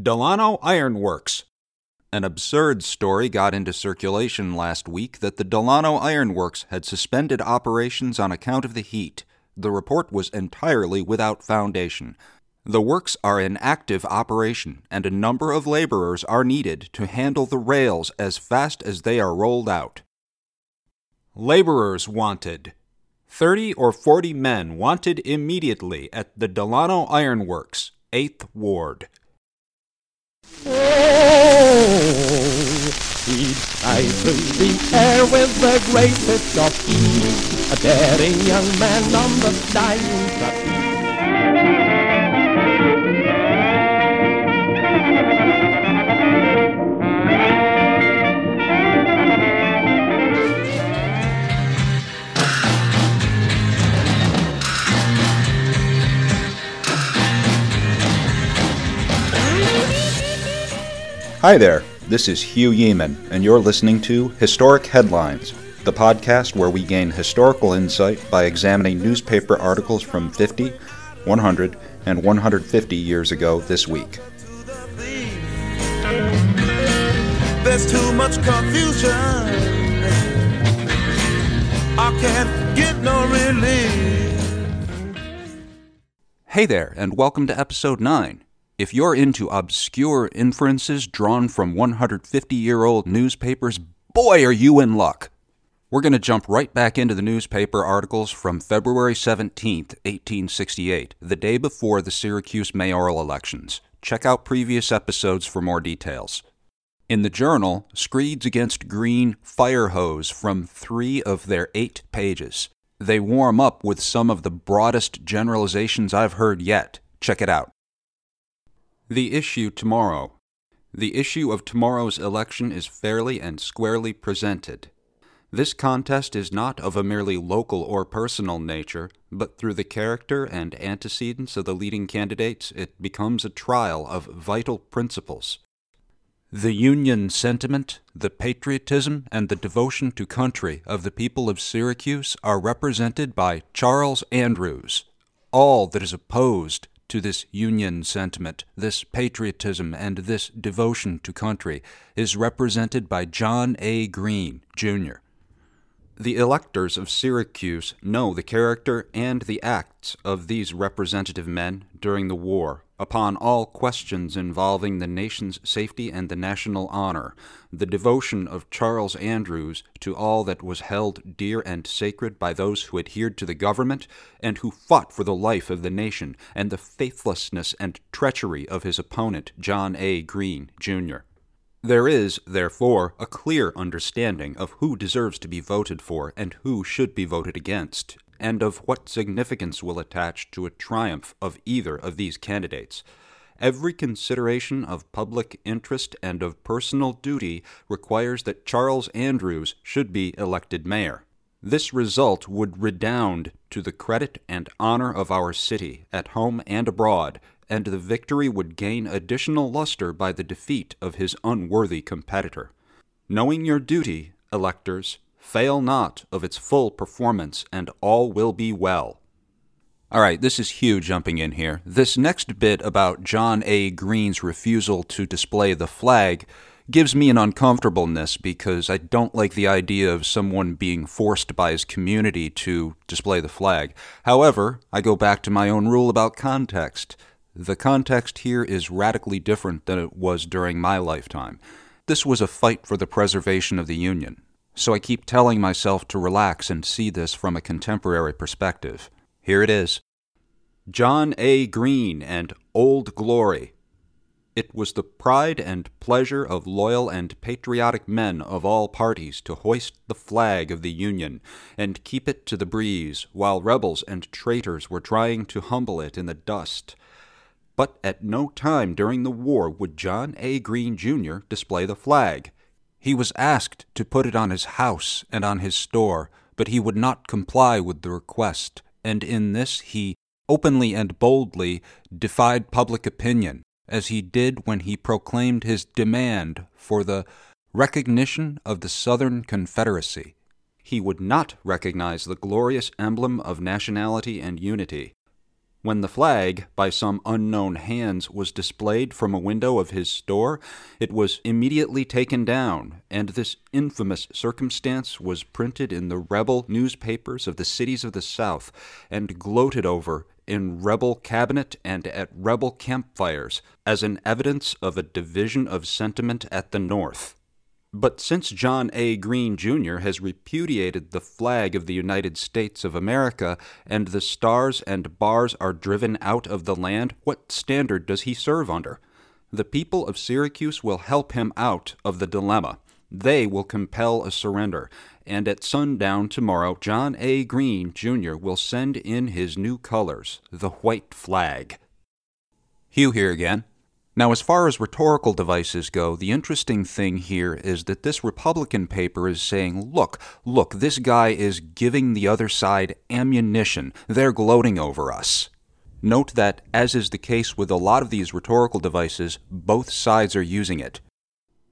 Delano Iron Works. An absurd story got into circulation last week that the Delano Iron Works had suspended operations on account of the heat. The report was entirely without foundation. The works are in active operation, and a number of laborers are needed to handle the rails as fast as they are rolled out. Laborers wanted. 30 or 40 men wanted immediately at the Delano Iron Works, 8th Ward. Oh, he rifles the air with the greatest of ease, a daring young man on the dying trapeze. Hi there, this is Hugh Yeeman, and you're listening to Historic Headlines, the podcast where we gain historical insight by examining newspaper articles from 50, 100, and 150 years ago this week. There's too much confusion. I can't get no relief. Hey there, and welcome to episode 9. If you're into obscure inferences drawn from 150 year old newspapers, boy, are you in luck! We're going to jump right back into the newspaper articles from February 17, 1868, the day before the Syracuse mayoral elections. Check out previous episodes for more details. In the journal, Screeds Against Green fire hose from three of their eight pages. They warm up with some of the broadest generalizations I've heard yet. Check it out. The issue tomorrow. The issue of tomorrow's election is fairly and squarely presented. This contest is not of a merely local or personal nature, but through the character and antecedents of the leading candidates, it becomes a trial of vital principles. The Union sentiment, the patriotism, and the devotion to country of the people of Syracuse are represented by Charles Andrews. All that is opposed to this Union sentiment, this patriotism, and this devotion to country is represented by John A. Greene, Jr. The electors of Syracuse know the character and the acts of these representative men during the war upon all questions involving the nation's safety and the national honor, the devotion of Charles Andrews to all that was held dear and sacred by those who adhered to the government and who fought for the life of the nation, and the faithlessness and treachery of his opponent, John A. Greene, Jr. There is, therefore, a clear understanding of who deserves to be voted for and who should be voted against, and of what significance will attach to a triumph of either of these candidates. Every consideration of public interest and of personal duty requires that Charles Andrews should be elected mayor. This result would redound to the credit and honor of our city, at home and abroad, and the victory would gain additional luster by the defeat of his unworthy competitor. Knowing your duty, electors, fail not of its full performance, and all will be well. All right, this is Hugh jumping in here. This next bit about John A. Green's refusal to display the flag gives me an uncomfortableness because I don't like the idea of someone being forced by his community to display the flag. However, I go back to my own rule about context. The context here is radically different than it was during my lifetime. This was a fight for the preservation of the Union. So I keep telling myself to relax and see this from a contemporary perspective. Here it is John A. Green and Old Glory. It was the pride and pleasure of loyal and patriotic men of all parties to hoist the flag of the Union and keep it to the breeze, while rebels and traitors were trying to humble it in the dust. But at no time during the war would John A. Green, Jr. display the flag. He was asked to put it on his house and on his store, but he would not comply with the request, and in this he openly and boldly defied public opinion, as he did when he proclaimed his demand for the recognition of the Southern Confederacy. He would not recognize the glorious emblem of nationality and unity, When the flag, by some unknown hands, was displayed from a window of his store, it was immediately taken down, and this infamous circumstance was printed in the rebel newspapers of the cities of the South, and gloated over in rebel cabinet and at rebel campfires as an evidence of a division of sentiment at the North. But since John A. Greene, Jr. has repudiated the flag of the United States of America and the stars and bars are driven out of the land, what standard does he serve under? The people of Syracuse will help him out of the dilemma. They will compel a surrender, and at sundown tomorrow, John A. Greene, Jr. will send in his new colors, the white flag. Hugh here again. Now, as far as rhetorical devices go, the interesting thing here is that this Republican paper is saying, look, look, this guy is giving the other side ammunition. They're gloating over us. Note that, as is the case with a lot of these rhetorical devices, both sides are using it.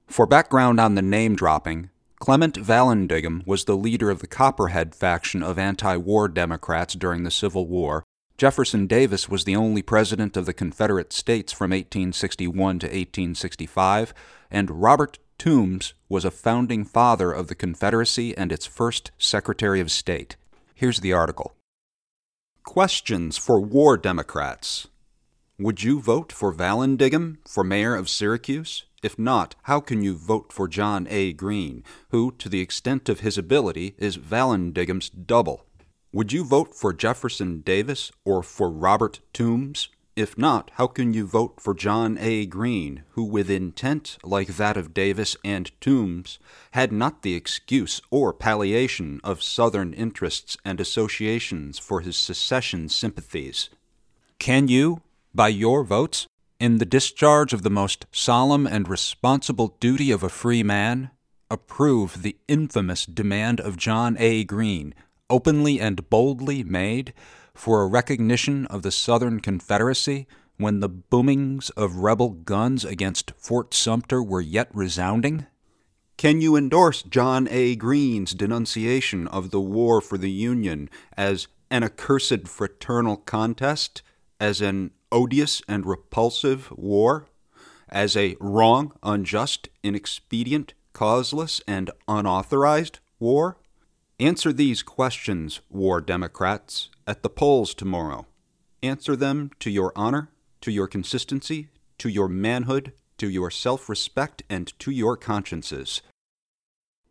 For background on the name dropping, Clement Vallandigham was the leader of the Copperhead faction of anti war Democrats during the Civil War, Jefferson Davis was the only president of the Confederate States from 1861 to 1865, and Robert Toombs was a founding father of the Confederacy and its first Secretary of State. Here's the article Questions for War Democrats. Would you vote for Vallandigham for mayor of Syracuse? If not, how can you vote for John A. Green, who, to the extent of his ability, is Vallandigham's double? Would you vote for Jefferson Davis or for Robert Toombs? If not, how can you vote for John A. Greene, who, with intent like that of Davis and Toombs, had not the excuse or palliation of Southern interests and associations for his secession sympathies? Can you, by your votes, in the discharge of the most solemn and responsible duty of a free man, approve the infamous demand of John A. Greene openly and boldly made for a recognition of the Southern Confederacy when the boomings of rebel guns against Fort Sumter were yet resounding? Can you endorse John A. Greene's denunciation of the war for the Union as an accursed fraternal contest, as an odious and repulsive war, as a wrong, unjust, inexpedient, causeless, and unauthorized war? Answer these questions, war Democrats, at the polls tomorrow. Answer them to your honor, to your consistency, to your manhood, to your self respect, and to your consciences.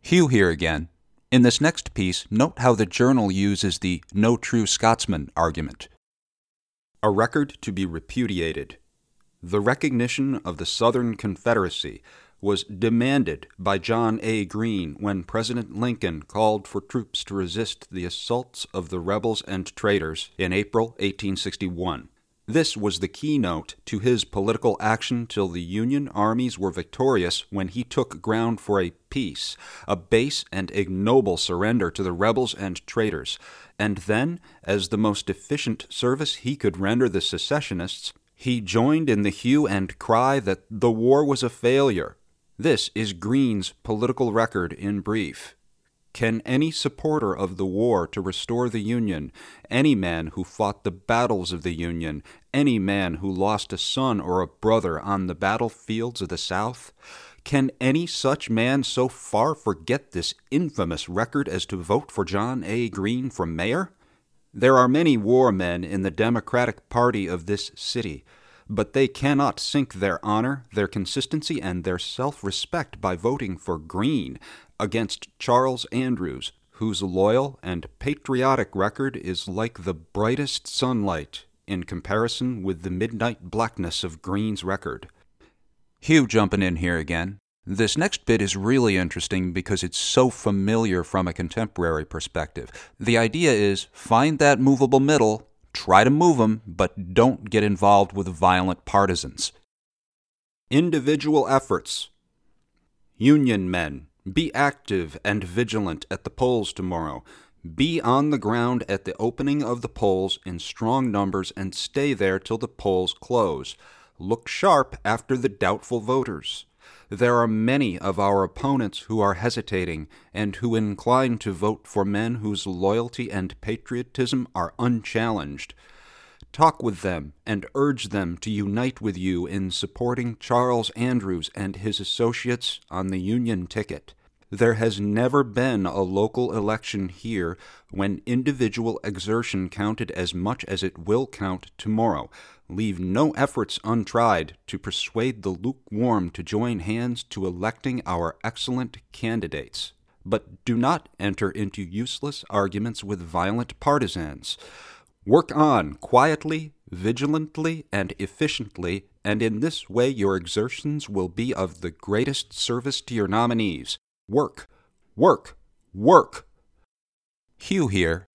Hugh here again. In this next piece, note how the journal uses the no true Scotsman argument. A record to be repudiated. The recognition of the Southern Confederacy was demanded by John A. Greene when President Lincoln called for troops to resist the assaults of the rebels and traitors in April 1861. This was the keynote to his political action till the Union armies were victorious when he took ground for a peace, a base and ignoble surrender to the rebels and traitors, and then, as the most efficient service he could render the secessionists, he joined in the hue and cry that the war was a failure, this is Green's political record in brief. Can any supporter of the war to restore the Union, any man who fought the battles of the Union, any man who lost a son or a brother on the battlefields of the South, can any such man so far forget this infamous record as to vote for John A. Green for mayor? There are many war men in the Democratic Party of this city but they cannot sink their honor, their consistency, and their self respect by voting for Green against Charles Andrews, whose loyal and patriotic record is like the brightest sunlight in comparison with the midnight blackness of Green's record. Hugh jumping in here again. This next bit is really interesting because it's so familiar from a contemporary perspective. The idea is find that movable middle Try to move them, but don't get involved with violent partisans. Individual efforts. Union men, be active and vigilant at the polls tomorrow. Be on the ground at the opening of the polls in strong numbers and stay there till the polls close. Look sharp after the doubtful voters. There are many of our opponents who are hesitating and who incline to vote for men whose loyalty and patriotism are unchallenged. Talk with them and urge them to unite with you in supporting Charles Andrews and his associates on the Union ticket. There has never been a local election here when individual exertion counted as much as it will count tomorrow. Leave no efforts untried to persuade the lukewarm to join hands to electing our excellent candidates. But do not enter into useless arguments with violent partisans. Work on quietly, vigilantly, and efficiently, and in this way your exertions will be of the greatest service to your nominees. Work, work, work. Hugh here.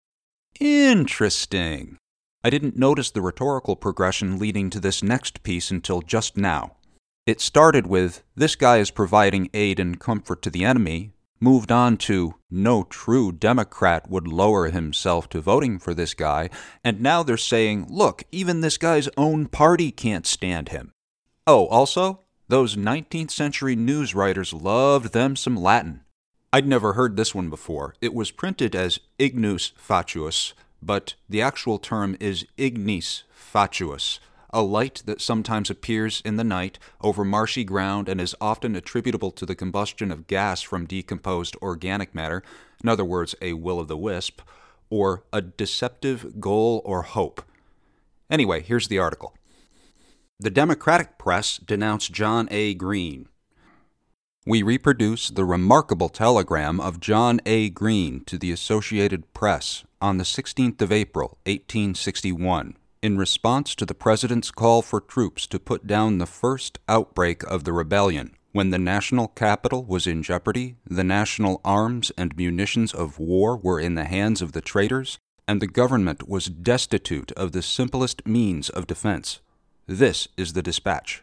Interesting. I didn't notice the rhetorical progression leading to this next piece until just now. It started with, This guy is providing aid and comfort to the enemy, moved on to, No true Democrat would lower himself to voting for this guy, and now they're saying, Look, even this guy's own party can't stand him. Oh, also, those 19th century news writers loved them some Latin. I'd never heard this one before. It was printed as ignus fatuus, but the actual term is ignis fatuus, a light that sometimes appears in the night over marshy ground and is often attributable to the combustion of gas from decomposed organic matter, in other words, a will o' the wisp, or a deceptive goal or hope. Anyway, here's the article. The Democratic press denounced John A. Green. We reproduce the remarkable telegram of John A. Green to the Associated Press on the 16th of April, 1861, in response to the President's call for troops to put down the first outbreak of the rebellion when the national capital was in jeopardy, the national arms and munitions of war were in the hands of the traitors, and the government was destitute of the simplest means of defense. This is the dispatch.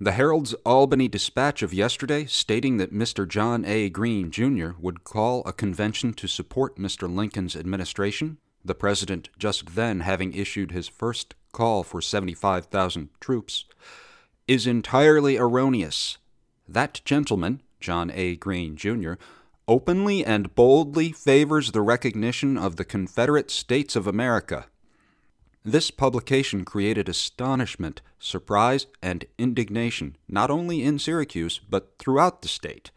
The Herald's Albany dispatch of yesterday, stating that Mr. John A. Green, Jr., would call a convention to support Mr. Lincoln's administration, the President just then having issued his first call for 75,000 troops, is entirely erroneous. That gentleman, John A. Green, Jr., openly and boldly favors the recognition of the Confederate States of America this publication created astonishment, surprise, and indignation, not only in Syracuse, but throughout the state.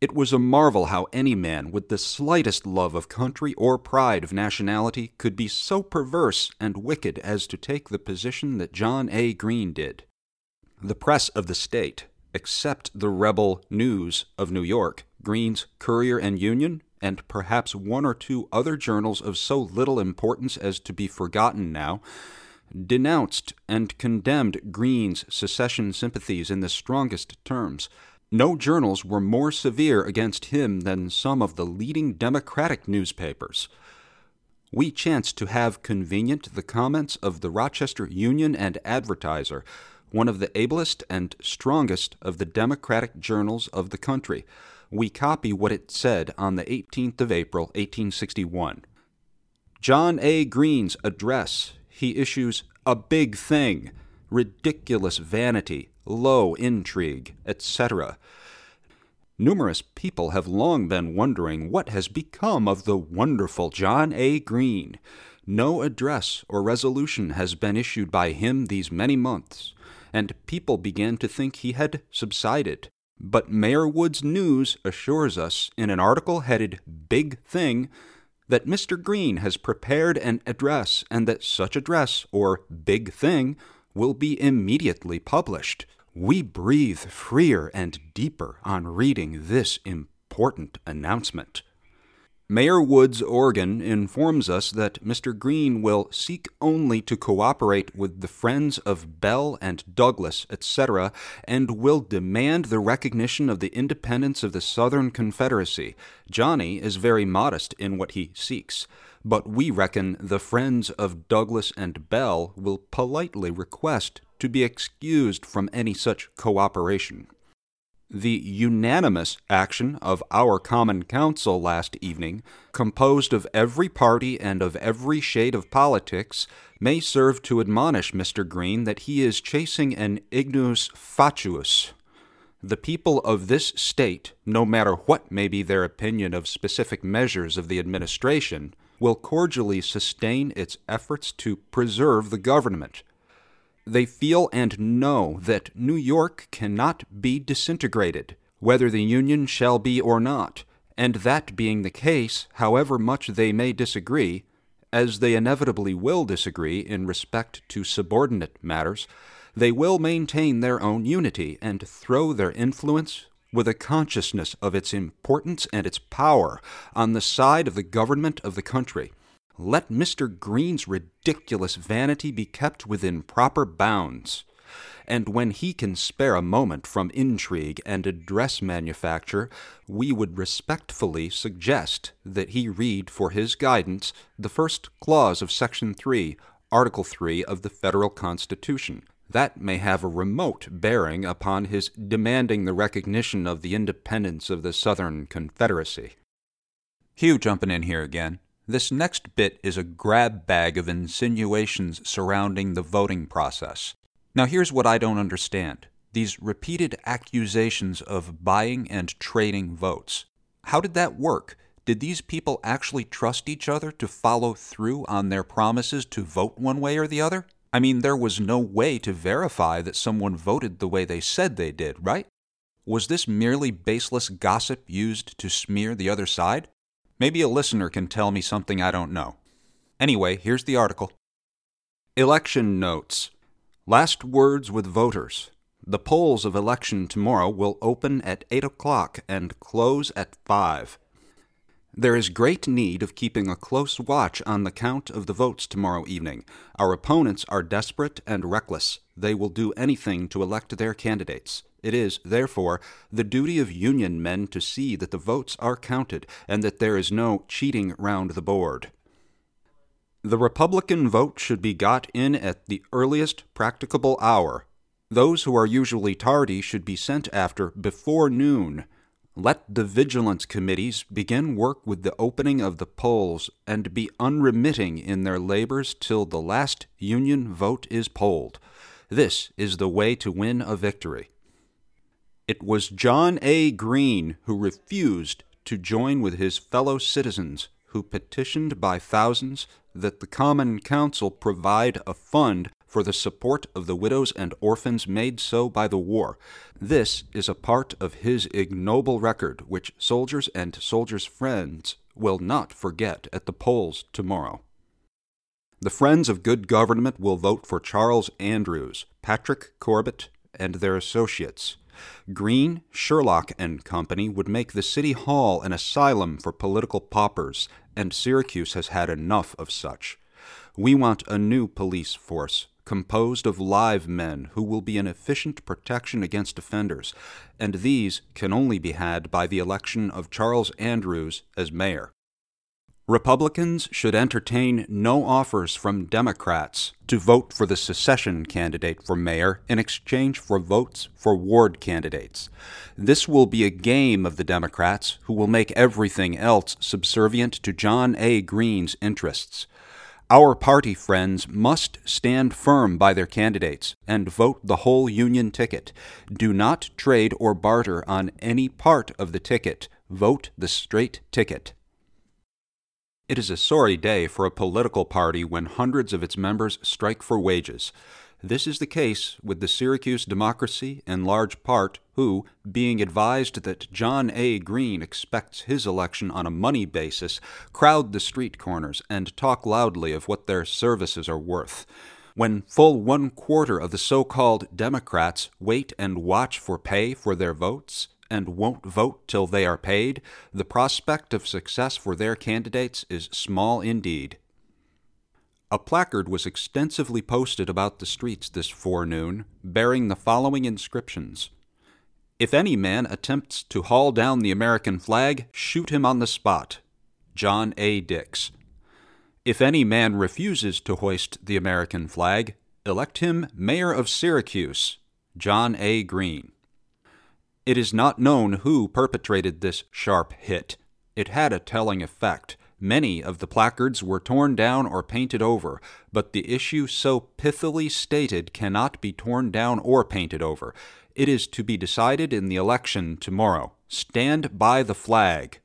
It was a marvel how any man with the slightest love of country or pride of nationality could be so perverse and wicked as to take the position that John A. Green did. The press of the state, except the rebel News of New York, Green's Courier and Union, and perhaps one or two other journals of so little importance as to be forgotten now, denounced and condemned Green's secession sympathies in the strongest terms. No journals were more severe against him than some of the leading Democratic newspapers. We chanced to have convenient the comments of the Rochester Union and Advertiser, one of the ablest and strongest of the Democratic journals of the country we copy what it said on the 18th of April, 1861. John A. Green's address. He issues a big thing, ridiculous vanity, low intrigue, etc. Numerous people have long been wondering what has become of the wonderful John A. Green. No address or resolution has been issued by him these many months, and people began to think he had subsided. But Mayor Wood's News assures us in an article headed Big Thing that Mr. Green has prepared an address and that such address, or big thing, will be immediately published. We breathe freer and deeper on reading this important announcement. Mayor Wood's organ informs us that Mr. Green will seek only to cooperate with the friends of Bell and Douglas, etc., and will demand the recognition of the independence of the Southern Confederacy. Johnny is very modest in what he seeks, but we reckon the friends of Douglas and Bell will politely request to be excused from any such cooperation. The unanimous action of our Common Council last evening, composed of every party and of every shade of politics, may serve to admonish Mr. Green that he is chasing an ignus fatuus. The people of this state, no matter what may be their opinion of specific measures of the administration, will cordially sustain its efforts to preserve the government. They feel and know that New York cannot be disintegrated, whether the Union shall be or not, and that being the case, however much they may disagree, as they inevitably will disagree in respect to subordinate matters, they will maintain their own unity and throw their influence with a consciousness of its importance and its power on the side of the government of the country. Let Mr. Green's ridiculous vanity be kept within proper bounds. And when he can spare a moment from intrigue and address manufacture, we would respectfully suggest that he read for his guidance the first clause of Section 3, Article 3 of the Federal Constitution, that may have a remote bearing upon his demanding the recognition of the independence of the Southern Confederacy. Hugh jumping in here again. This next bit is a grab bag of insinuations surrounding the voting process. Now, here's what I don't understand these repeated accusations of buying and trading votes. How did that work? Did these people actually trust each other to follow through on their promises to vote one way or the other? I mean, there was no way to verify that someone voted the way they said they did, right? Was this merely baseless gossip used to smear the other side? Maybe a listener can tell me something I don't know. Anyway, here's the article Election Notes Last words with voters. The polls of election tomorrow will open at 8 o'clock and close at 5. There is great need of keeping a close watch on the count of the votes tomorrow evening. Our opponents are desperate and reckless. They will do anything to elect their candidates. It is, therefore, the duty of Union men to see that the votes are counted and that there is no cheating round the board. The Republican vote should be got in at the earliest practicable hour. Those who are usually tardy should be sent after before noon. Let the vigilance committees begin work with the opening of the polls and be unremitting in their labors till the last Union vote is polled. This is the way to win a victory. It was John A. Greene who refused to join with his fellow citizens who petitioned by thousands that the Common Council provide a fund for the support of the widows and orphans made so by the war. This is a part of his ignoble record which soldiers and soldiers' friends will not forget at the polls tomorrow. The Friends of Good Government will vote for Charles Andrews, Patrick Corbett, and their associates. Greene, Sherlock, and Company would make the City Hall an asylum for political paupers, and Syracuse has had enough of such. We want a new police force, composed of live men who will be an efficient protection against offenders, and these can only be had by the election of Charles Andrews as mayor. Republicans should entertain no offers from Democrats to vote for the secession candidate for mayor in exchange for votes for ward candidates. This will be a game of the Democrats, who will make everything else subservient to John A. Green's interests. Our party friends must stand firm by their candidates and vote the whole Union ticket. Do not trade or barter on any part of the ticket. Vote the straight ticket. It is a sorry day for a political party when hundreds of its members strike for wages. This is the case with the Syracuse Democracy in large part, who, being advised that John A. Green expects his election on a money basis, crowd the street corners and talk loudly of what their services are worth. When full one quarter of the so called Democrats wait and watch for pay for their votes, and won't vote till they are paid, the prospect of success for their candidates is small indeed. A placard was extensively posted about the streets this forenoon, bearing the following inscriptions If any man attempts to haul down the American flag, shoot him on the spot. John A. Dix. If any man refuses to hoist the American flag, elect him Mayor of Syracuse. John A. Greene. It is not known who perpetrated this sharp hit. It had a telling effect. Many of the placards were torn down or painted over, but the issue so pithily stated cannot be torn down or painted over. It is to be decided in the election tomorrow. Stand by the flag.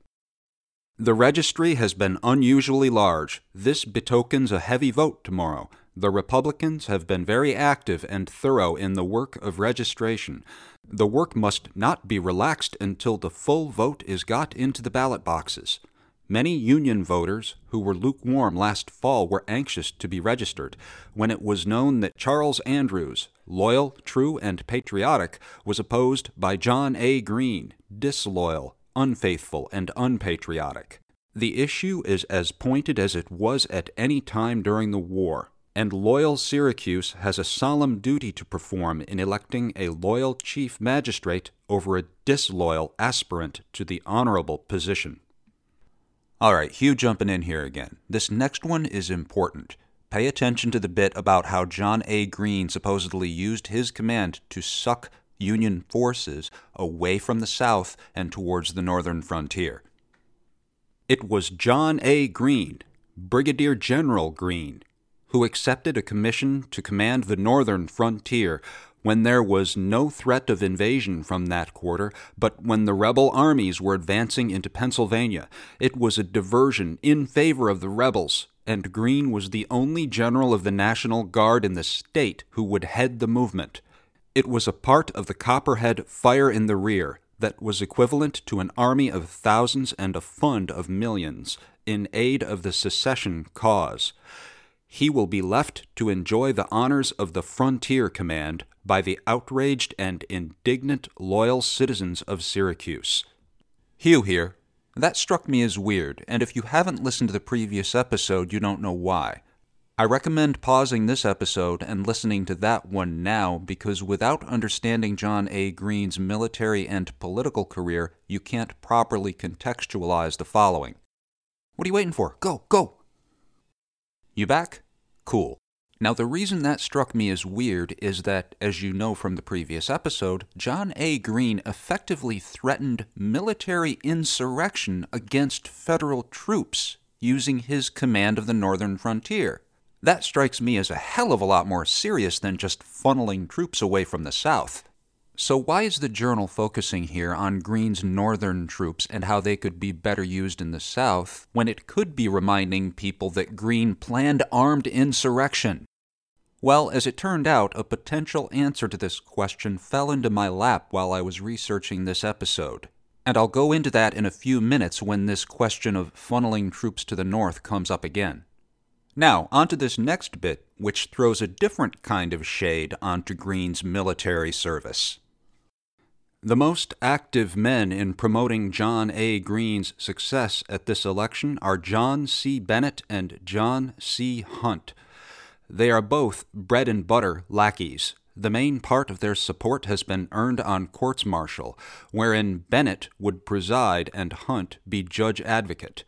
The registry has been unusually large. This betokens a heavy vote tomorrow. The Republicans have been very active and thorough in the work of registration. The work must not be relaxed until the full vote is got into the ballot boxes. Many Union voters who were lukewarm last fall were anxious to be registered when it was known that Charles Andrews, loyal, true, and patriotic, was opposed by John A. Green, disloyal, unfaithful, and unpatriotic. The issue is as pointed as it was at any time during the war, and loyal Syracuse has a solemn duty to perform in electing a loyal chief magistrate over a disloyal aspirant to the honorable position. All right, Hugh jumping in here again. This next one is important. Pay attention to the bit about how John A. Greene supposedly used his command to suck Union forces away from the South and towards the northern frontier. It was John A. Greene, Brigadier General Greene, who accepted a commission to command the northern frontier when there was no threat of invasion from that quarter, but when the rebel armies were advancing into Pennsylvania. It was a diversion in favor of the rebels, and Greene was the only general of the National Guard in the state who would head the movement. It was a part of the Copperhead fire in the rear that was equivalent to an army of thousands and a fund of millions in aid of the secession cause. He will be left to enjoy the honors of the Frontier Command by the outraged and indignant loyal citizens of Syracuse. Hugh here. That struck me as weird, and if you haven't listened to the previous episode, you don't know why. I recommend pausing this episode and listening to that one now because without understanding John A. Greene's military and political career, you can't properly contextualize the following. What are you waiting for? Go, go! You back? Cool. Now, the reason that struck me as weird is that, as you know from the previous episode, John A. Greene effectively threatened military insurrection against federal troops using his command of the northern frontier. That strikes me as a hell of a lot more serious than just funneling troops away from the South. So, why is the journal focusing here on Greene's northern troops and how they could be better used in the South when it could be reminding people that Greene planned armed insurrection? Well, as it turned out, a potential answer to this question fell into my lap while I was researching this episode. And I'll go into that in a few minutes when this question of funneling troops to the north comes up again. Now, onto this next bit, which throws a different kind of shade onto Greene's military service. The most active men in promoting John A. Green's success at this election are John C. Bennett and John C. Hunt. They are both bread and butter lackeys. The main part of their support has been earned on courts martial, wherein Bennett would preside and Hunt be judge advocate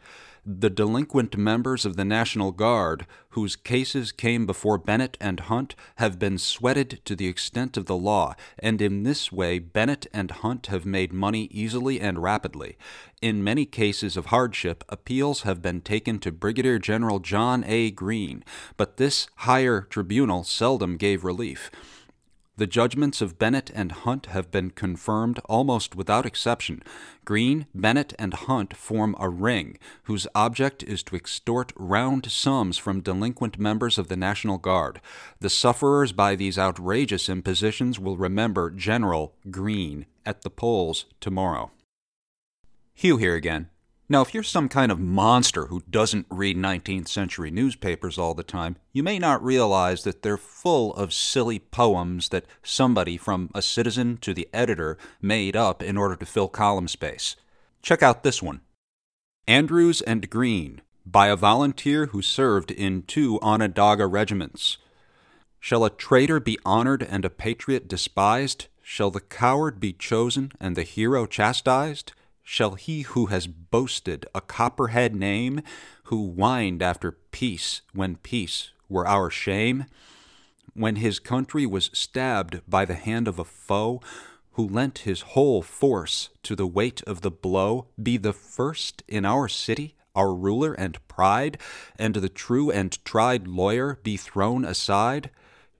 the delinquent members of the National Guard, whose cases came before Bennett and Hunt, have been sweated to the extent of the law, and in this way Bennett and Hunt have made money easily and rapidly. In many cases of hardship, appeals have been taken to Brigadier General John A. Greene, but this higher tribunal seldom gave relief. The judgments of Bennett and Hunt have been confirmed almost without exception. Green, Bennett, and Hunt form a ring whose object is to extort round sums from delinquent members of the National Guard. The sufferers by these outrageous impositions will remember General Green at the polls tomorrow. Hugh here again. Now, if you're some kind of monster who doesn't read 19th century newspapers all the time, you may not realize that they're full of silly poems that somebody, from a citizen to the editor, made up in order to fill column space. Check out this one Andrews and Green, by a volunteer who served in two Onondaga regiments. Shall a traitor be honored and a patriot despised? Shall the coward be chosen and the hero chastised? Shall he who has boasted a copperhead name, who whined after peace when peace were our shame, when his country was stabbed by the hand of a foe, who lent his whole force to the weight of the blow, be the first in our city, our ruler and pride, and the true and tried lawyer be thrown aside?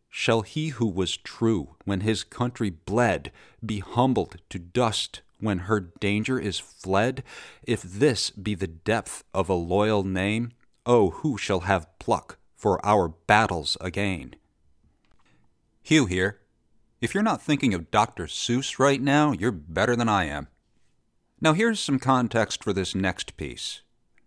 Shall he who was true when his country bled be humbled to dust when her danger is fled? If this be the depth of a loyal name, oh, who shall have pluck for our battles again? Hugh here. If you're not thinking of Dr. Seuss right now, you're better than I am. Now, here's some context for this next piece.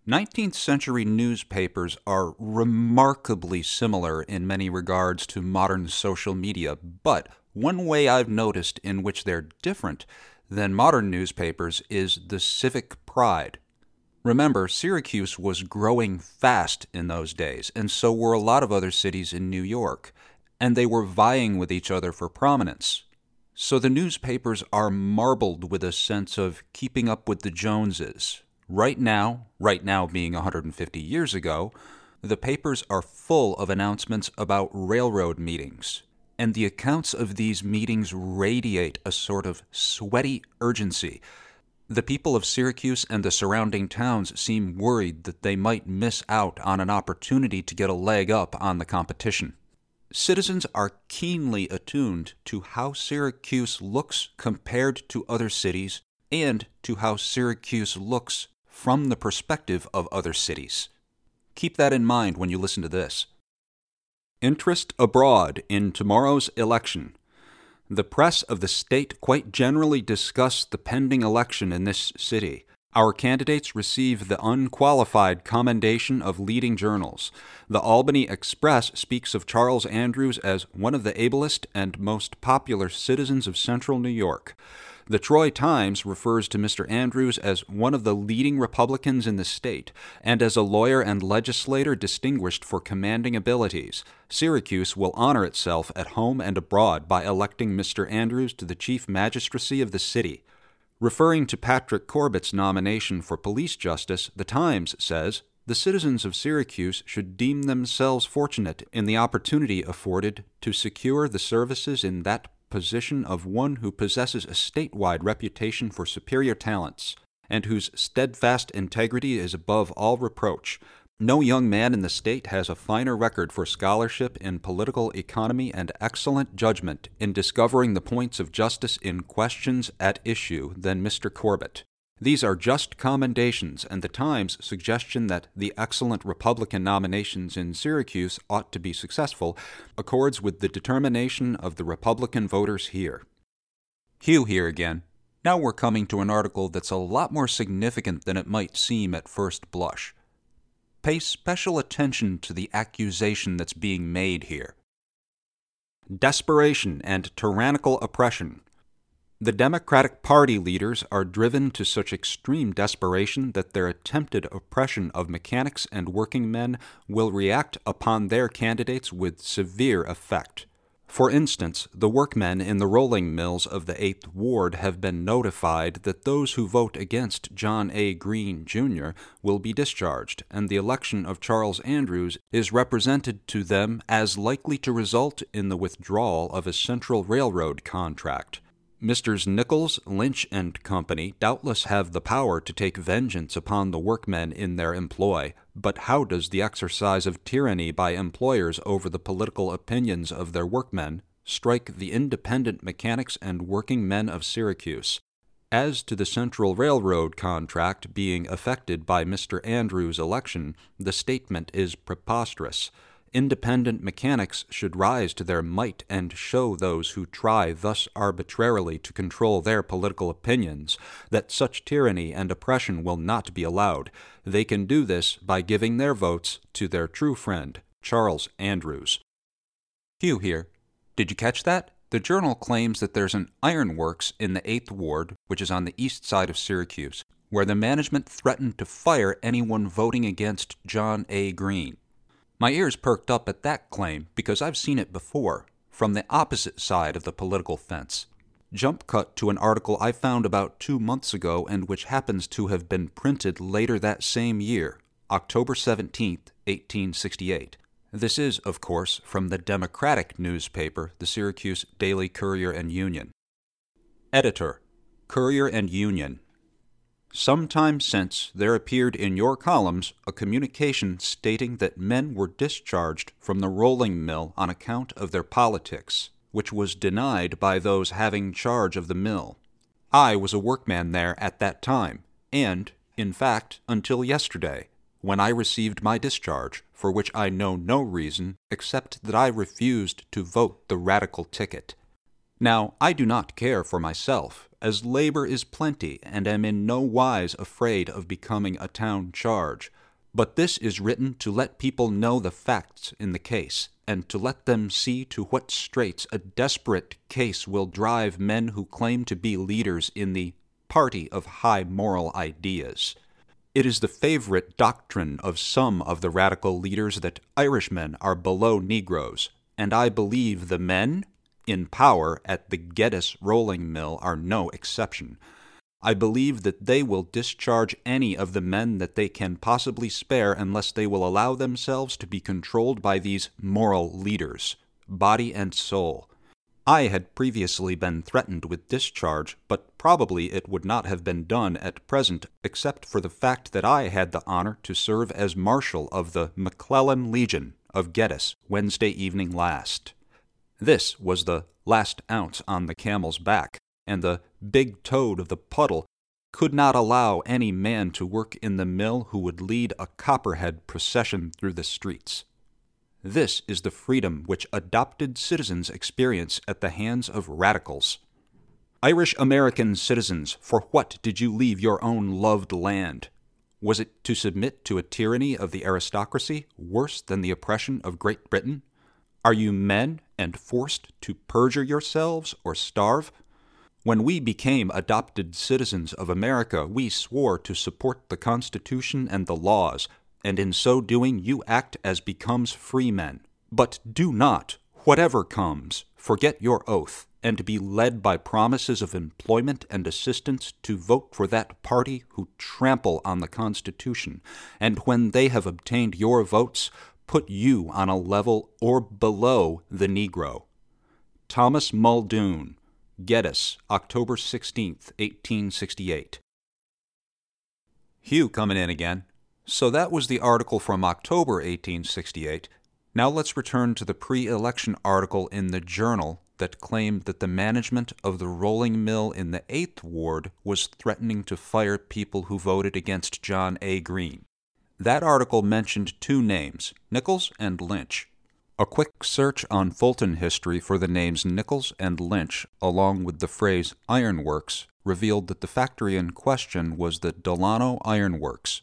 19th century newspapers are remarkably similar in many regards to modern social media, but one way I've noticed in which they're different than modern newspapers is the civic pride. Remember, Syracuse was growing fast in those days, and so were a lot of other cities in New York, and they were vying with each other for prominence. So the newspapers are marbled with a sense of keeping up with the Joneses. Right now, right now being 150 years ago, the papers are full of announcements about railroad meetings, and the accounts of these meetings radiate a sort of sweaty urgency. The people of Syracuse and the surrounding towns seem worried that they might miss out on an opportunity to get a leg up on the competition. Citizens are keenly attuned to how Syracuse looks compared to other cities and to how Syracuse looks from the perspective of other cities. Keep that in mind when you listen to this. Interest abroad in tomorrow's election. The press of the state quite generally discuss the pending election in this city. Our candidates receive the unqualified commendation of leading journals. The Albany Express speaks of Charles Andrews as one of the ablest and most popular citizens of central New York. The Troy Times refers to Mr. Andrews as one of the leading Republicans in the state, and as a lawyer and legislator distinguished for commanding abilities. Syracuse will honor itself at home and abroad by electing Mr. Andrews to the chief magistracy of the city. Referring to Patrick Corbett's nomination for police justice, The Times says the citizens of Syracuse should deem themselves fortunate in the opportunity afforded to secure the services in that position of one who possesses a statewide reputation for superior talents, and whose steadfast integrity is above all reproach, no young man in the state has a finer record for scholarship in political economy and excellent judgment in discovering the points of justice in questions at issue than Mr. Corbett. These are just commendations, and the Times' suggestion that the excellent Republican nominations in Syracuse ought to be successful accords with the determination of the Republican voters here. Hugh here again. Now we're coming to an article that's a lot more significant than it might seem at first blush. Pay special attention to the accusation that's being made here. Desperation and tyrannical oppression. The Democratic Party leaders are driven to such extreme desperation that their attempted oppression of mechanics and working men will react upon their candidates with severe effect. For instance, the workmen in the rolling mills of the 8th Ward have been notified that those who vote against John A. Green, Jr. will be discharged, and the election of Charles Andrews is represented to them as likely to result in the withdrawal of a Central Railroad contract. Messrs. Nichols, Lynch, and Company doubtless have the power to take vengeance upon the workmen in their employ, but how does the exercise of tyranny by employers over the political opinions of their workmen strike the independent mechanics and working men of Syracuse? As to the Central Railroad contract being affected by Mr. Andrews' election, the statement is preposterous. Independent mechanics should rise to their might and show those who try thus arbitrarily to control their political opinions that such tyranny and oppression will not be allowed. They can do this by giving their votes to their true friend, Charles Andrews. Hugh here. Did you catch that? The journal claims that there's an ironworks in the 8th Ward, which is on the east side of Syracuse, where the management threatened to fire anyone voting against John A. Green. My ears perked up at that claim because I've seen it before, from the opposite side of the political fence. Jump cut to an article I found about two months ago and which happens to have been printed later that same year, October 17, 1868. This is, of course, from the Democratic newspaper, the Syracuse Daily Courier and Union. Editor, Courier and Union, some time since there appeared in your columns a communication stating that men were discharged from the rolling mill on account of their politics, which was denied by those having charge of the mill. I was a workman there at that time, and, in fact, until yesterday, when I received my discharge, for which I know no reason except that I refused to vote the radical ticket. Now, I do not care for myself, as labor is plenty, and am in no wise afraid of becoming a town charge. But this is written to let people know the facts in the case, and to let them see to what straits a desperate case will drive men who claim to be leaders in the party of high moral ideas. It is the favorite doctrine of some of the radical leaders that Irishmen are below Negroes, and I believe the men in power at the Geddes rolling mill are no exception. I believe that they will discharge any of the men that they can possibly spare unless they will allow themselves to be controlled by these moral leaders, body and soul. I had previously been threatened with discharge, but probably it would not have been done at present except for the fact that I had the honor to serve as marshal of the McClellan Legion of Geddes Wednesday evening last. This was the last ounce on the camel's back, and the big toad of the puddle could not allow any man to work in the mill who would lead a copperhead procession through the streets. This is the freedom which adopted citizens experience at the hands of radicals. Irish American citizens, for what did you leave your own loved land? Was it to submit to a tyranny of the aristocracy worse than the oppression of Great Britain? Are you men and forced to perjure yourselves or starve? When we became adopted citizens of America, we swore to support the Constitution and the laws, and in so doing you act as becomes free men. But do not, whatever comes, forget your oath, and be led by promises of employment and assistance to vote for that party who trample on the Constitution, and when they have obtained your votes, put you on a level or below the Negro. Thomas Muldoon, Geddes, October 16, 1868. Hugh coming in again. So that was the article from October 1868. Now let's return to the pre election article in the Journal that claimed that the management of the rolling mill in the 8th Ward was threatening to fire people who voted against John A. Greene. That article mentioned two names, Nichols and Lynch. A quick search on Fulton history for the names Nichols and Lynch, along with the phrase ironworks, revealed that the factory in question was the Delano Iron Works.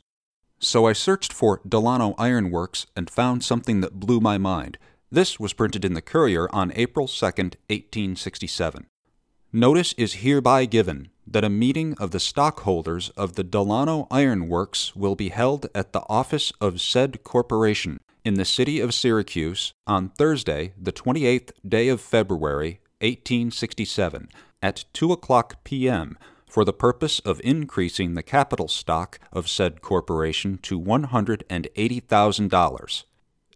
So I searched for Delano Iron Works and found something that blew my mind. This was printed in the Courier on April 2, 1867. Notice is hereby given that a meeting of the stockholders of the Delano Iron Works will be held at the office of said corporation in the city of Syracuse on Thursday, the 28th day of February, 1867, at 2 o'clock p.m., for the purpose of increasing the capital stock of said corporation to $180,000.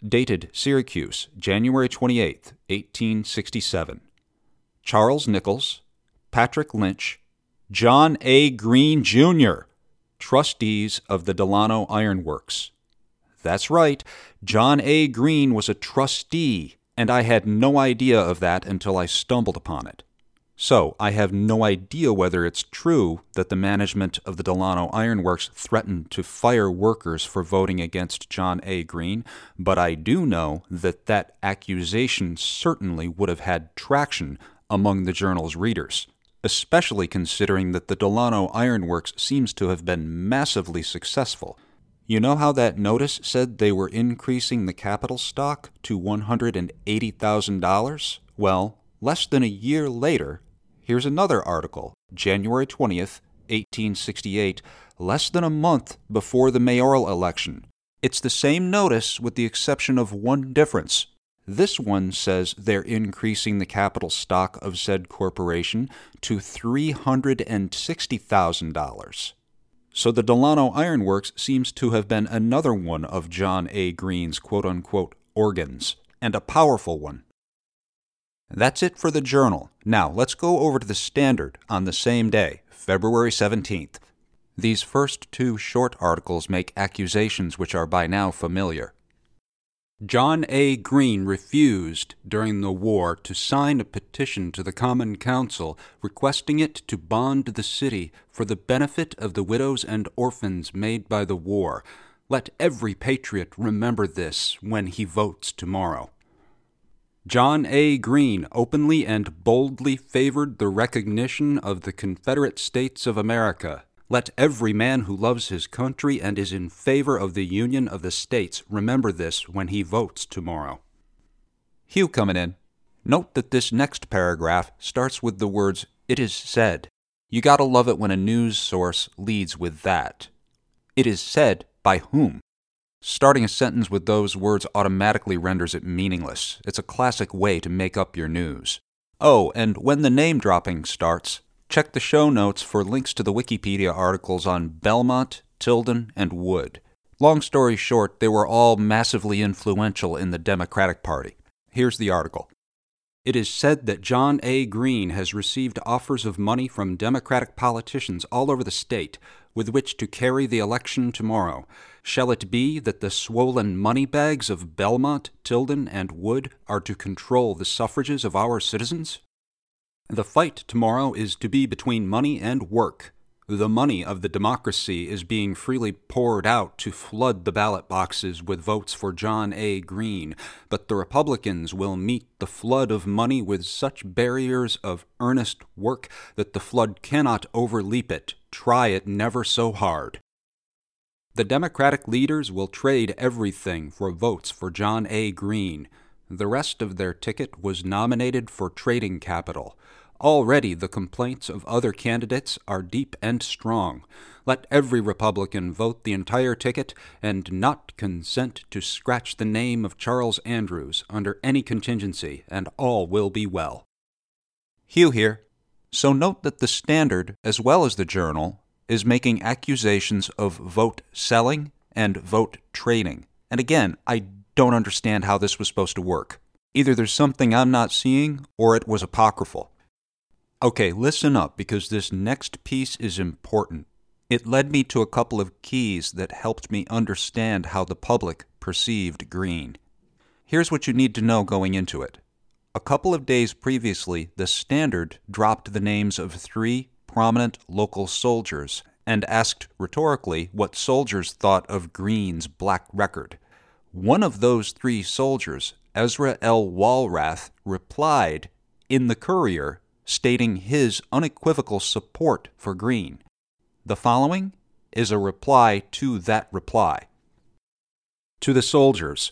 Dated Syracuse, January 28, 1867. Charles Nichols, Patrick Lynch, John A. Green Jr., trustees of the Delano Iron Works. That's right, John A. Green was a trustee, and I had no idea of that until I stumbled upon it. So, I have no idea whether it's true that the management of the Delano Iron Works threatened to fire workers for voting against John A. Green, but I do know that that accusation certainly would have had traction among the journal's readers especially considering that the Delano Iron Works seems to have been massively successful. You know how that notice said they were increasing the capital stock to $180,000? Well, less than a year later, here's another article, January 20th, 1868, less than a month before the mayoral election. It's the same notice with the exception of one difference. This one says they're increasing the capital stock of said corporation to $360,000. So the Delano Iron Works seems to have been another one of John A. Greene's quote unquote organs, and a powerful one. That's it for the journal. Now let's go over to the Standard on the same day, February 17th. These first two short articles make accusations which are by now familiar. John A. Green refused during the war to sign a petition to the Common Council requesting it to bond the city for the benefit of the widows and orphans made by the war. Let every patriot remember this when he votes tomorrow. John A. Green openly and boldly favored the recognition of the Confederate States of America. Let every man who loves his country and is in favor of the Union of the States remember this when he votes tomorrow. Hugh coming in. Note that this next paragraph starts with the words, It is said. You gotta love it when a news source leads with that. It is said by whom? Starting a sentence with those words automatically renders it meaningless. It's a classic way to make up your news. Oh, and when the name dropping starts, check the show notes for links to the Wikipedia articles on Belmont, Tilden, and Wood. Long story short, they were all massively influential in the Democratic Party. Here's the article. It is said that John A. Green has received offers of money from Democratic politicians all over the state with which to carry the election tomorrow. Shall it be that the swollen money bags of Belmont, Tilden, and Wood are to control the suffrages of our citizens? The fight tomorrow is to be between money and work. The money of the democracy is being freely poured out to flood the ballot boxes with votes for John A. Greene, but the Republicans will meet the flood of money with such barriers of earnest work that the flood cannot overleap it, try it never so hard. The Democratic leaders will trade everything for votes for John A. Greene. The rest of their ticket was nominated for trading capital. Already the complaints of other candidates are deep and strong. Let every Republican vote the entire ticket and not consent to scratch the name of Charles Andrews under any contingency, and all will be well. Hugh here. So note that the Standard, as well as the Journal, is making accusations of vote selling and vote trading. And again, I don't understand how this was supposed to work. Either there's something I'm not seeing, or it was apocryphal. Okay, listen up because this next piece is important. It led me to a couple of keys that helped me understand how the public perceived green. Here's what you need to know going into it. A couple of days previously, the Standard dropped the names of three prominent local soldiers and asked rhetorically what soldiers thought of Green's black record. One of those three soldiers, Ezra L. Walrath, replied in the Courier, stating his unequivocal support for Green. The following is a reply to that reply. To the soldiers,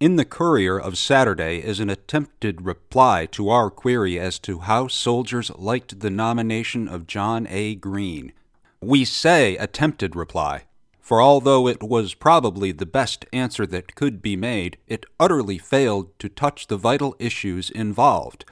in the Courier of Saturday is an attempted reply to our query as to how soldiers liked the nomination of John A. Green. We say attempted reply, for although it was probably the best answer that could be made, it utterly failed to touch the vital issues involved.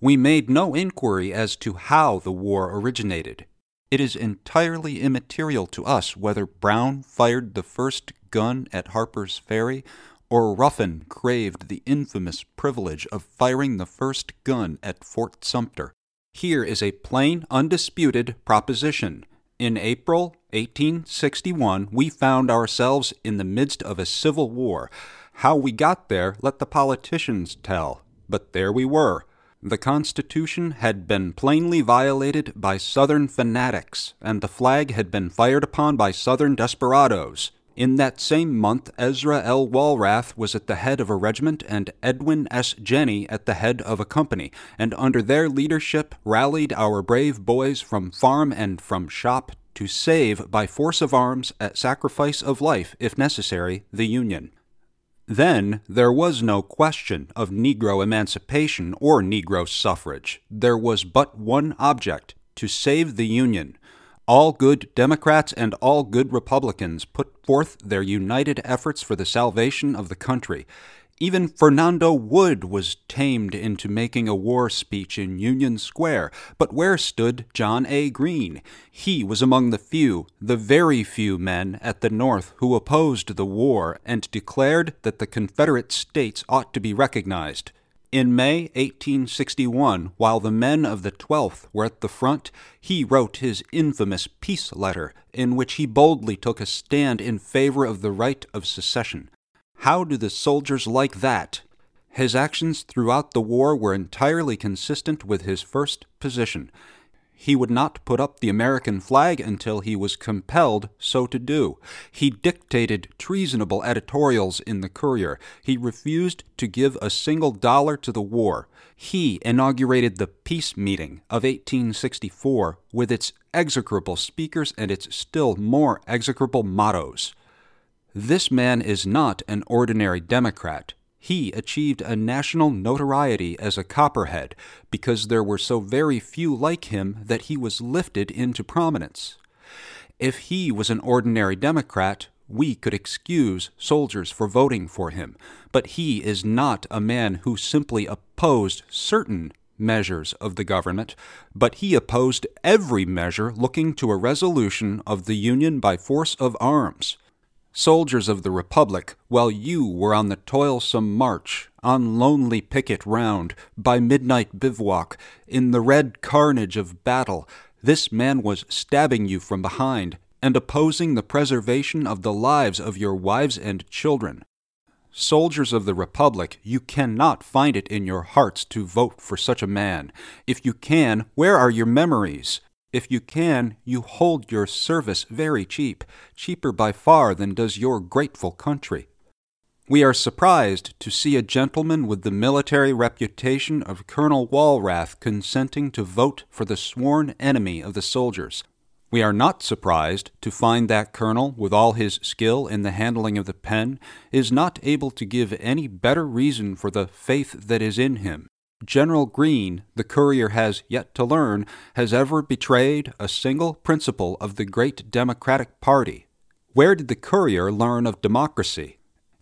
We made no inquiry as to how the war originated. It is entirely immaterial to us whether Brown fired the first gun at Harper's Ferry or Ruffin craved the infamous privilege of firing the first gun at Fort Sumter. Here is a plain, undisputed proposition. In April 1861, we found ourselves in the midst of a civil war. How we got there, let the politicians tell. But there we were. The Constitution had been plainly violated by Southern fanatics, and the flag had been fired upon by Southern desperadoes. In that same month, Ezra L. Walrath was at the head of a regiment and Edwin S. Jenney at the head of a company, and under their leadership rallied our brave boys from farm and from shop to save, by force of arms, at sacrifice of life, if necessary, the Union. Then there was no question of Negro emancipation or Negro suffrage. There was but one object to save the Union. All good Democrats and all good Republicans put forth their united efforts for the salvation of the country. Even Fernando Wood was tamed into making a war speech in Union Square. But where stood John A. Greene? He was among the few, the very few men at the North who opposed the war and declared that the Confederate States ought to be recognized. In May 1861, while the men of the 12th were at the front, he wrote his infamous peace letter, in which he boldly took a stand in favor of the right of secession. How do the soldiers like that? His actions throughout the war were entirely consistent with his first position. He would not put up the American flag until he was compelled so to do. He dictated treasonable editorials in the Courier. He refused to give a single dollar to the war. He inaugurated the peace meeting of 1864 with its execrable speakers and its still more execrable mottos. This man is not an ordinary Democrat. He achieved a national notoriety as a copperhead because there were so very few like him that he was lifted into prominence. If he was an ordinary Democrat, we could excuse soldiers for voting for him, but he is not a man who simply opposed certain measures of the government, but he opposed every measure looking to a resolution of the Union by force of arms. Soldiers of the Republic, while you were on the toilsome march, on lonely picket round, by midnight bivouac, in the red carnage of battle, this man was stabbing you from behind and opposing the preservation of the lives of your wives and children. Soldiers of the Republic, you cannot find it in your hearts to vote for such a man. If you can, where are your memories? If you can, you hold your service very cheap, cheaper by far than does your grateful country. We are surprised to see a gentleman with the military reputation of Colonel Walrath consenting to vote for the sworn enemy of the soldiers. We are not surprised to find that colonel, with all his skill in the handling of the pen, is not able to give any better reason for the faith that is in him. General Greene, the courier has yet to learn, has ever betrayed a single principle of the great Democratic Party. Where did the courier learn of democracy?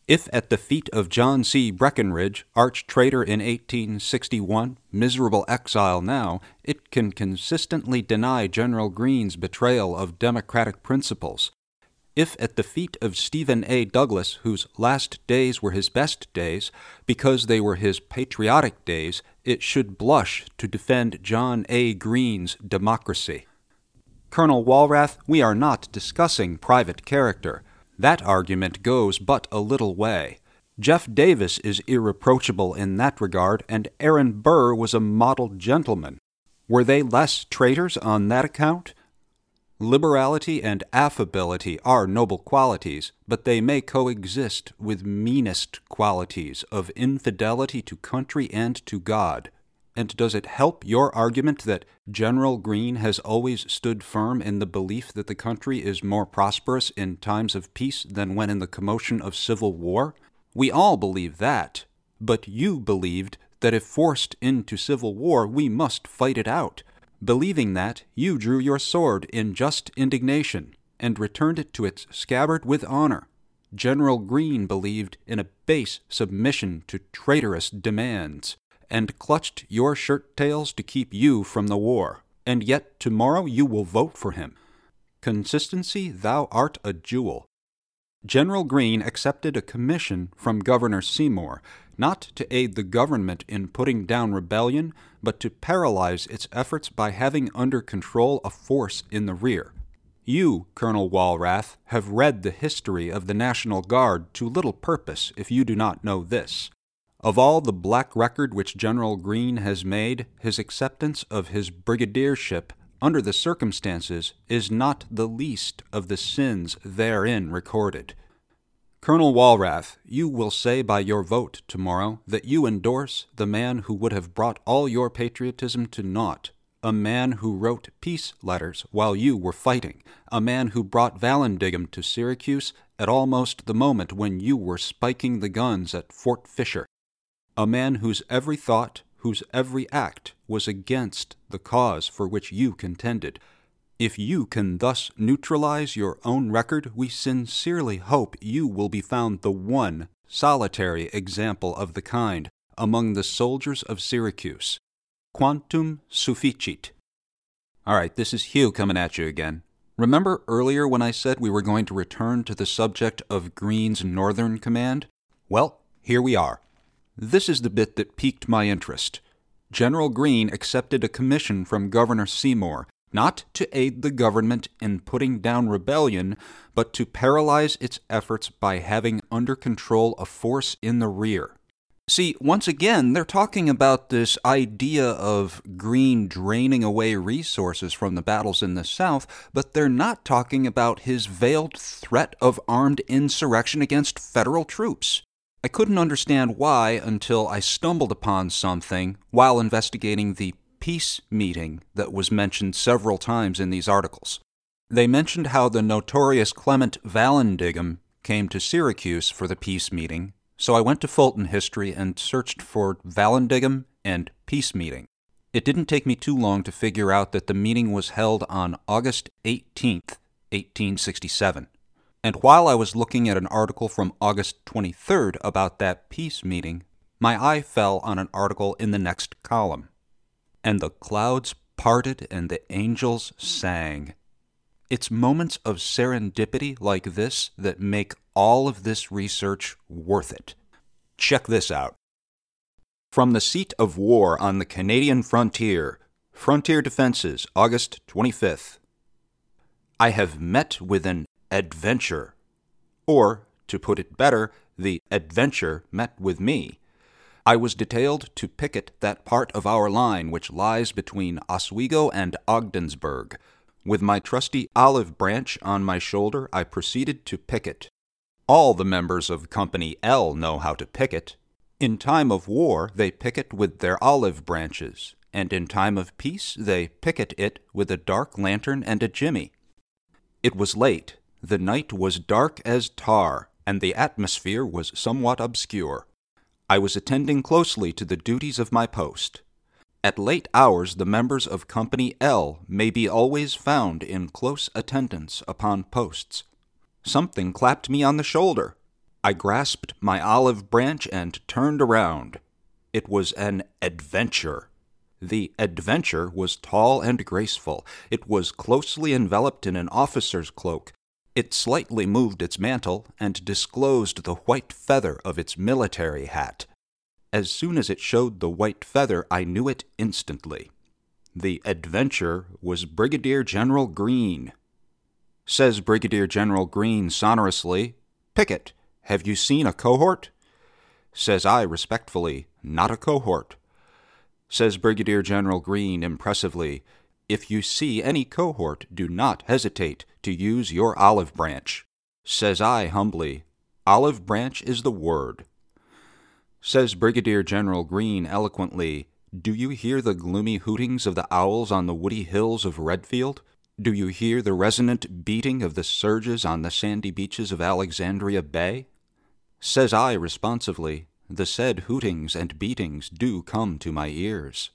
If at the feet of John C. Breckinridge, arch traitor in 1861, miserable exile now, it can consistently deny General Greene's betrayal of democratic principles. If at the feet of Stephen A. Douglas, whose last days were his best days, because they were his patriotic days, it should blush to defend John A. Greene's democracy. Colonel Walrath, we are not discussing private character. That argument goes but a little way. Jeff Davis is irreproachable in that regard, and Aaron Burr was a model gentleman. Were they less traitors on that account? Liberality and affability are noble qualities, but they may coexist with meanest qualities of infidelity to country and to God. And does it help your argument that General Greene has always stood firm in the belief that the country is more prosperous in times of peace than when in the commotion of civil war? We all believe that. But you believed that if forced into civil war, we must fight it out. Believing that, you drew your sword in just indignation and returned it to its scabbard with honor. General Greene believed in a base submission to traitorous demands and clutched your shirt tails to keep you from the war. And yet tomorrow you will vote for him. Consistency, thou art a jewel. General Greene accepted a commission from Governor Seymour, not to aid the government in putting down rebellion, but to paralyze its efforts by having under control a force in the rear. You, Colonel Walrath, have read the history of the National Guard to little purpose if you do not know this. Of all the black record which General Greene has made, his acceptance of his brigadiership under the circumstances is not the least of the sins therein recorded. Colonel Walrath, you will say by your vote tomorrow that you endorse the man who would have brought all your patriotism to naught, a man who wrote peace letters while you were fighting, a man who brought Vallandigham to Syracuse at almost the moment when you were spiking the guns at Fort Fisher, a man whose every thought, whose every act was against the cause for which you contended. If you can thus neutralize your own record, we sincerely hope you will be found the one solitary example of the kind among the soldiers of Syracuse. Quantum sufficit. All right, this is Hugh coming at you again. Remember earlier when I said we were going to return to the subject of Greene's Northern Command? Well, here we are. This is the bit that piqued my interest. General Greene accepted a commission from Governor Seymour, not to aid the government in putting down rebellion, but to paralyze its efforts by having under control a force in the rear. See, once again, they're talking about this idea of Greene draining away resources from the battles in the South, but they're not talking about his veiled threat of armed insurrection against federal troops. I couldn't understand why until I stumbled upon something while investigating the peace meeting that was mentioned several times in these articles. They mentioned how the notorious Clement Vallandigham came to Syracuse for the peace meeting so I went to Fulton History and searched for Vallandigham and peace meeting. It didn't take me too long to figure out that the meeting was held on August 18th, 1867. And while I was looking at an article from August 23rd about that peace meeting, my eye fell on an article in the next column. And the clouds parted and the angels sang. It's moments of serendipity like this that make all of this research worth it. Check this out. From the seat of war on the Canadian frontier, Frontier Defenses, August 25th. I have met with an adventure. Or, to put it better, the adventure met with me. I was detailed to picket that part of our line which lies between Oswego and Ogdensburg. With my trusty olive branch on my shoulder, I proceeded to picket. All the members of Company L know how to picket. In time of war, they picket with their olive branches, and in time of peace, they picket it with a dark lantern and a jimmy. It was late. The night was dark as tar, and the atmosphere was somewhat obscure. I was attending closely to the duties of my post. At late hours, the members of Company L may be always found in close attendance upon posts. Something clapped me on the shoulder. I grasped my olive branch and turned around. It was an adventure. The adventure was tall and graceful. It was closely enveloped in an officer's cloak. It slightly moved its mantle and disclosed the white feather of its military hat. As soon as it showed the white feather, I knew it instantly. The adventure was Brigadier General Greene. Says Brigadier General Greene sonorously, Pickett, have you seen a cohort? Says I respectfully, Not a cohort. Says Brigadier General Greene impressively, If you see any cohort, do not hesitate to use your olive branch. Says I humbly, Olive branch is the word. Says Brigadier General Greene eloquently, Do you hear the gloomy hootings of the owls on the woody hills of Redfield? Do you hear the resonant beating of the surges on the sandy beaches of Alexandria Bay? Says I responsively, the said hootings and beatings do come to my ears.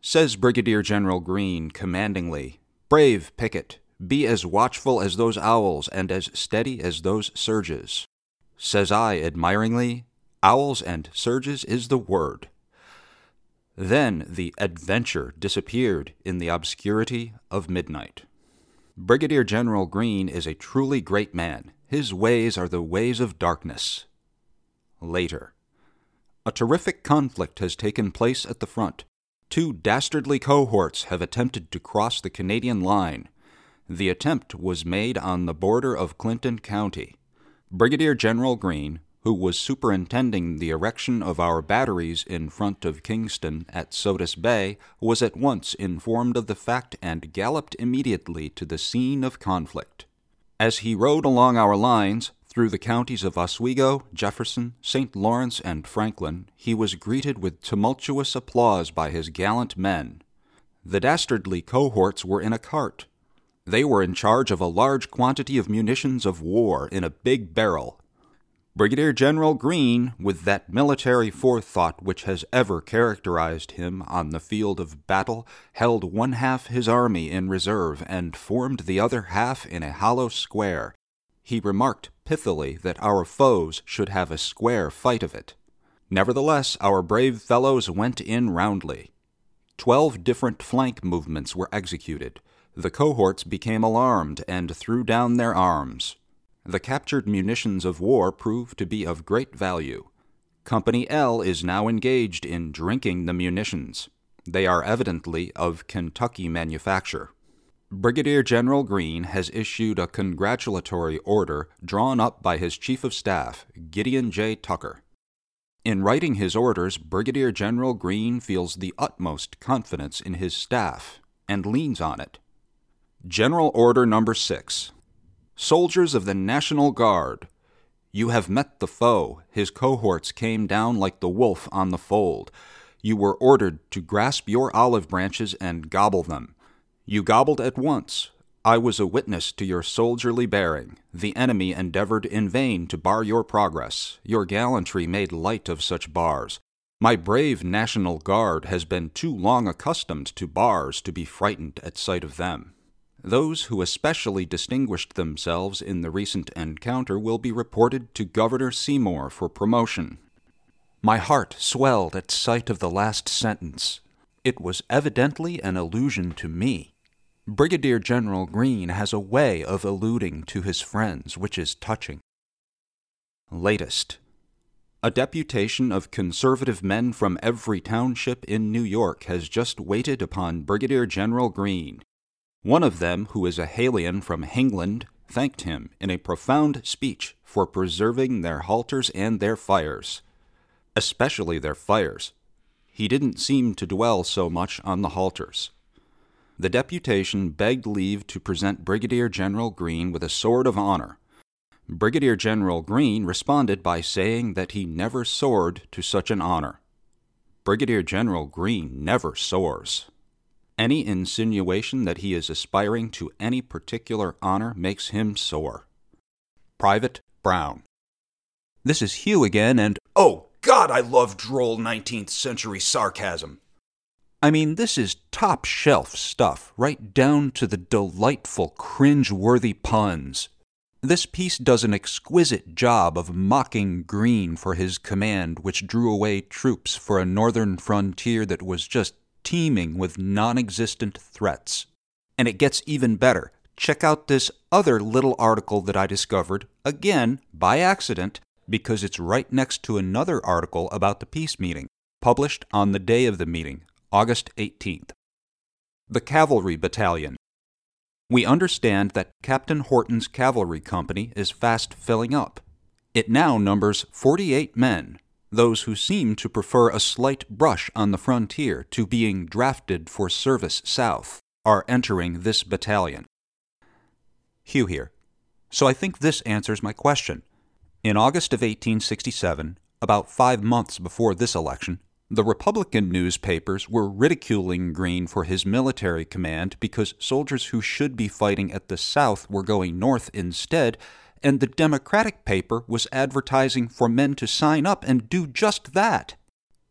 Says Brigadier General Greene commandingly, Brave Pickett, be as watchful as those owls and as steady as those surges. Says I admiringly, Owls and surges is the word. Then the adventure disappeared in the obscurity of midnight. Brigadier General Greene is a truly great man. His ways are the ways of darkness. Later. A terrific conflict has taken place at the front. Two dastardly cohorts have attempted to cross the Canadian line. The attempt was made on the border of Clinton County. Brigadier General Greene, who was superintending the erection of our batteries in front of Kingston at Sodus Bay, was at once informed of the fact and galloped immediately to the scene of conflict. As he rode along our lines, through the counties of Oswego, Jefferson, St. Lawrence, and Franklin, he was greeted with tumultuous applause by his gallant men. The dastardly cohorts were in a cart. They were in charge of a large quantity of munitions of war in a big barrel, Brigadier General Greene, with that military forethought which has ever characterized him on the field of battle, held one half his army in reserve and formed the other half in a hollow square. He remarked pithily that our foes should have a square fight of it. Nevertheless, our brave fellows went in roundly. Twelve different flank movements were executed. The cohorts became alarmed and threw down their arms. The captured munitions of war proved to be of great value. Company L is now engaged in drinking the munitions. They are evidently of Kentucky manufacture. Brigadier General Greene has issued a congratulatory order drawn up by his Chief of Staff, Gideon J. Tucker. In writing his orders, Brigadier General Greene feels the utmost confidence in his staff and leans on it. General Order Number 6 Soldiers of the National Guard, you have met the foe. His cohorts came down like the wolf on the fold. You were ordered to grasp your olive branches and gobble them. You gobbled at once. I was a witness to your soldierly bearing. The enemy endeavored in vain to bar your progress. Your gallantry made light of such bars. My brave National Guard has been too long accustomed to bars to be frightened at sight of them. Those who especially distinguished themselves in the recent encounter will be reported to Governor Seymour for promotion. My heart swelled at sight of the last sentence. It was evidently an allusion to me. Brigadier General Greene has a way of alluding to his friends which is touching. Latest. A deputation of conservative men from every township in New York has just waited upon Brigadier General Greene one of them, who is a Halian from Hengland, thanked him in a profound speech for preserving their halters and their fires, especially their fires. He didn't seem to dwell so much on the halters. The deputation begged leave to present Brigadier General Greene with a sword of honor. Brigadier General Greene responded by saying that he never soared to such an honor. Brigadier General Greene never soars. Any insinuation that he is aspiring to any particular honor makes him sore. Private Brown. This is Hugh again, and oh, God, I love droll 19th century sarcasm. I mean, this is top shelf stuff, right down to the delightful, cringe worthy puns. This piece does an exquisite job of mocking Greene for his command, which drew away troops for a northern frontier that was just teeming with non existent threats. And it gets even better. Check out this other little article that I discovered, again by accident, because it's right next to another article about the peace meeting, published on the day of the meeting, August 18th. The Cavalry Battalion. We understand that Captain Horton's cavalry company is fast filling up. It now numbers 48 men, those who seem to prefer a slight brush on the frontier to being drafted for service south are entering this battalion. Hugh here. So I think this answers my question. In August of 1867, about five months before this election, the Republican newspapers were ridiculing Greene for his military command because soldiers who should be fighting at the South were going north instead and the Democratic paper was advertising for men to sign up and do just that.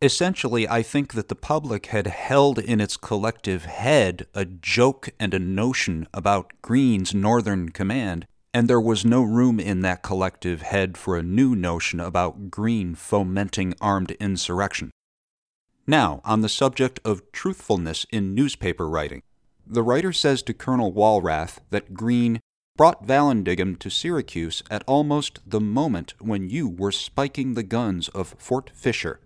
Essentially, I think that the public had held in its collective head a joke and a notion about Greene's Northern Command, and there was no room in that collective head for a new notion about Greene fomenting armed insurrection. Now, on the subject of truthfulness in newspaper writing, the writer says to Colonel Walrath that Greene brought Vallandigham to Syracuse at almost the moment when you were spiking the guns of Fort Fisher.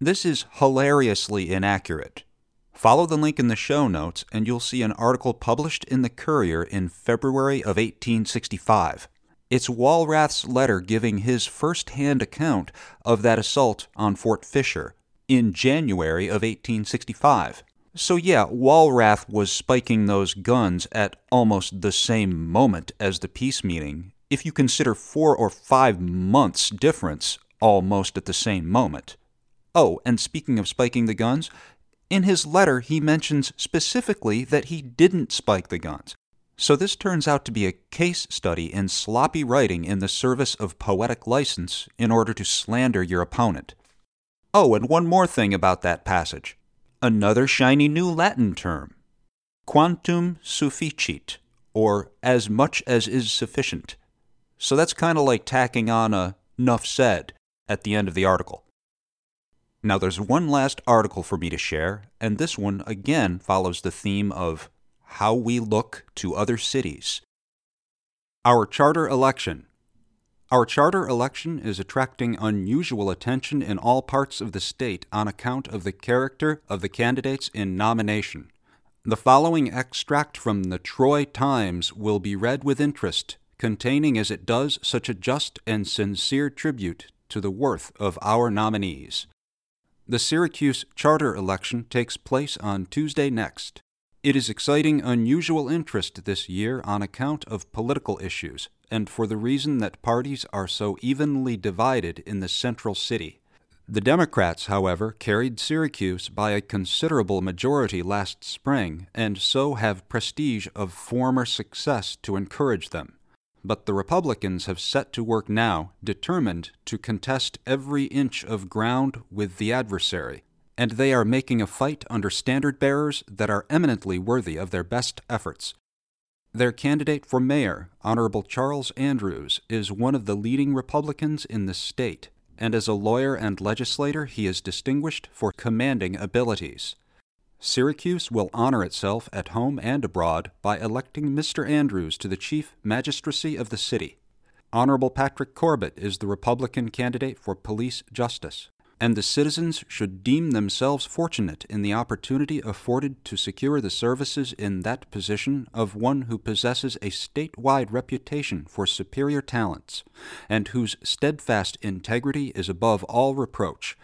This is hilariously inaccurate. Follow the link in the show notes, and you'll see an article published in the Courier in February of 1865. It's Walrath's letter giving his first hand account of that assault on Fort Fisher in January of 1865. So, yeah, Walrath was spiking those guns at almost the same moment as the peace meeting, if you consider four or five months' difference almost at the same moment. Oh, and speaking of spiking the guns, in his letter he mentions specifically that he didn't spike the guns. So this turns out to be a case study in sloppy writing in the service of poetic license in order to slander your opponent. Oh, and one more thing about that passage another shiny new Latin term, quantum sufficit, or as much as is sufficient. So that's kind of like tacking on a nuff said at the end of the article. Now, there's one last article for me to share, and this one again follows the theme of how we look to other cities. Our charter election our charter election is attracting unusual attention in all parts of the state on account of the character of the candidates in nomination. The following extract from the Troy Times will be read with interest, containing as it does such a just and sincere tribute to the worth of our nominees. The Syracuse charter election takes place on Tuesday next. It is exciting unusual interest this year on account of political issues, and for the reason that parties are so evenly divided in the central city. The Democrats, however, carried Syracuse by a considerable majority last spring, and so have prestige of former success to encourage them. But the Republicans have set to work now, determined to contest every inch of ground with the adversary, and they are making a fight under standard bearers that are eminently worthy of their best efforts. Their candidate for mayor, Honorable Charles Andrews, is one of the leading Republicans in the state and as a lawyer and legislator, he is distinguished for commanding abilities. Syracuse will honor itself at home and abroad by electing Mr. Andrews to the chief magistracy of the city. Honorable Patrick Corbett is the Republican candidate for police justice and the citizens should deem themselves fortunate in the opportunity afforded to secure the services in that position of one who possesses a statewide reputation for superior talents, and whose steadfast integrity is above all reproach.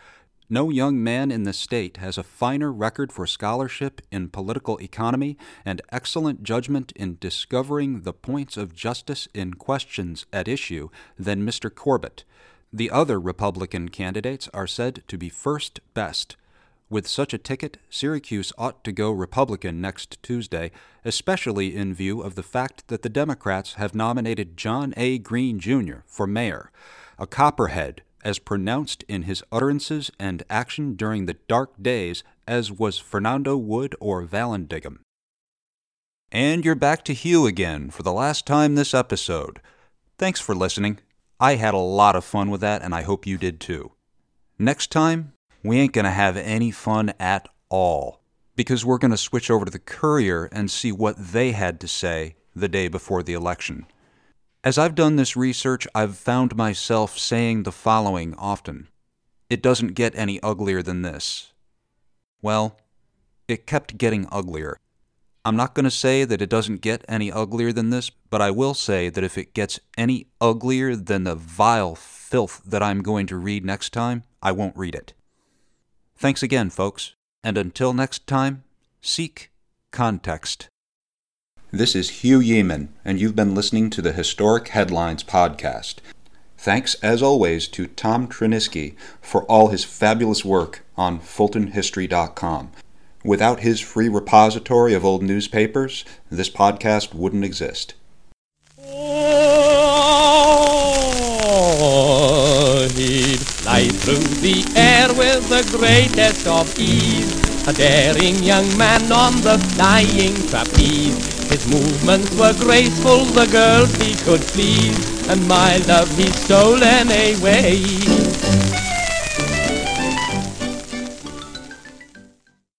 No young man in the state has a finer record for scholarship in political economy and excellent judgment in discovering the points of justice in questions at issue than Mr. Corbett the other Republican candidates are said to be first best. With such a ticket, Syracuse ought to go Republican next Tuesday, especially in view of the fact that the Democrats have nominated John A. Green, Jr. for mayor, a copperhead as pronounced in his utterances and action during the dark days as was Fernando Wood or Vallandigham. And you're back to Hugh again for the last time this episode. Thanks for listening. I had a lot of fun with that, and I hope you did too. Next time, we ain't going to have any fun at all because we're going to switch over to the Courier and see what they had to say the day before the election. As I've done this research, I've found myself saying the following often It doesn't get any uglier than this. Well, it kept getting uglier. I'm not going to say that it doesn't get any uglier than this, but I will say that if it gets any uglier than the vile filth that I'm going to read next time, I won't read it. Thanks again, folks, and until next time, seek context. This is Hugh Yeaman, and you've been listening to the Historic Headlines podcast. Thanks, as always, to Tom Tryniski for all his fabulous work on FultonHistory.com. Without his free repository of old newspapers, this podcast wouldn't exist. Oh, he'd fly through the air with the greatest of ease. A daring young man on the flying trapeze. His movements were graceful, the girls he could please, and my love he stolen away.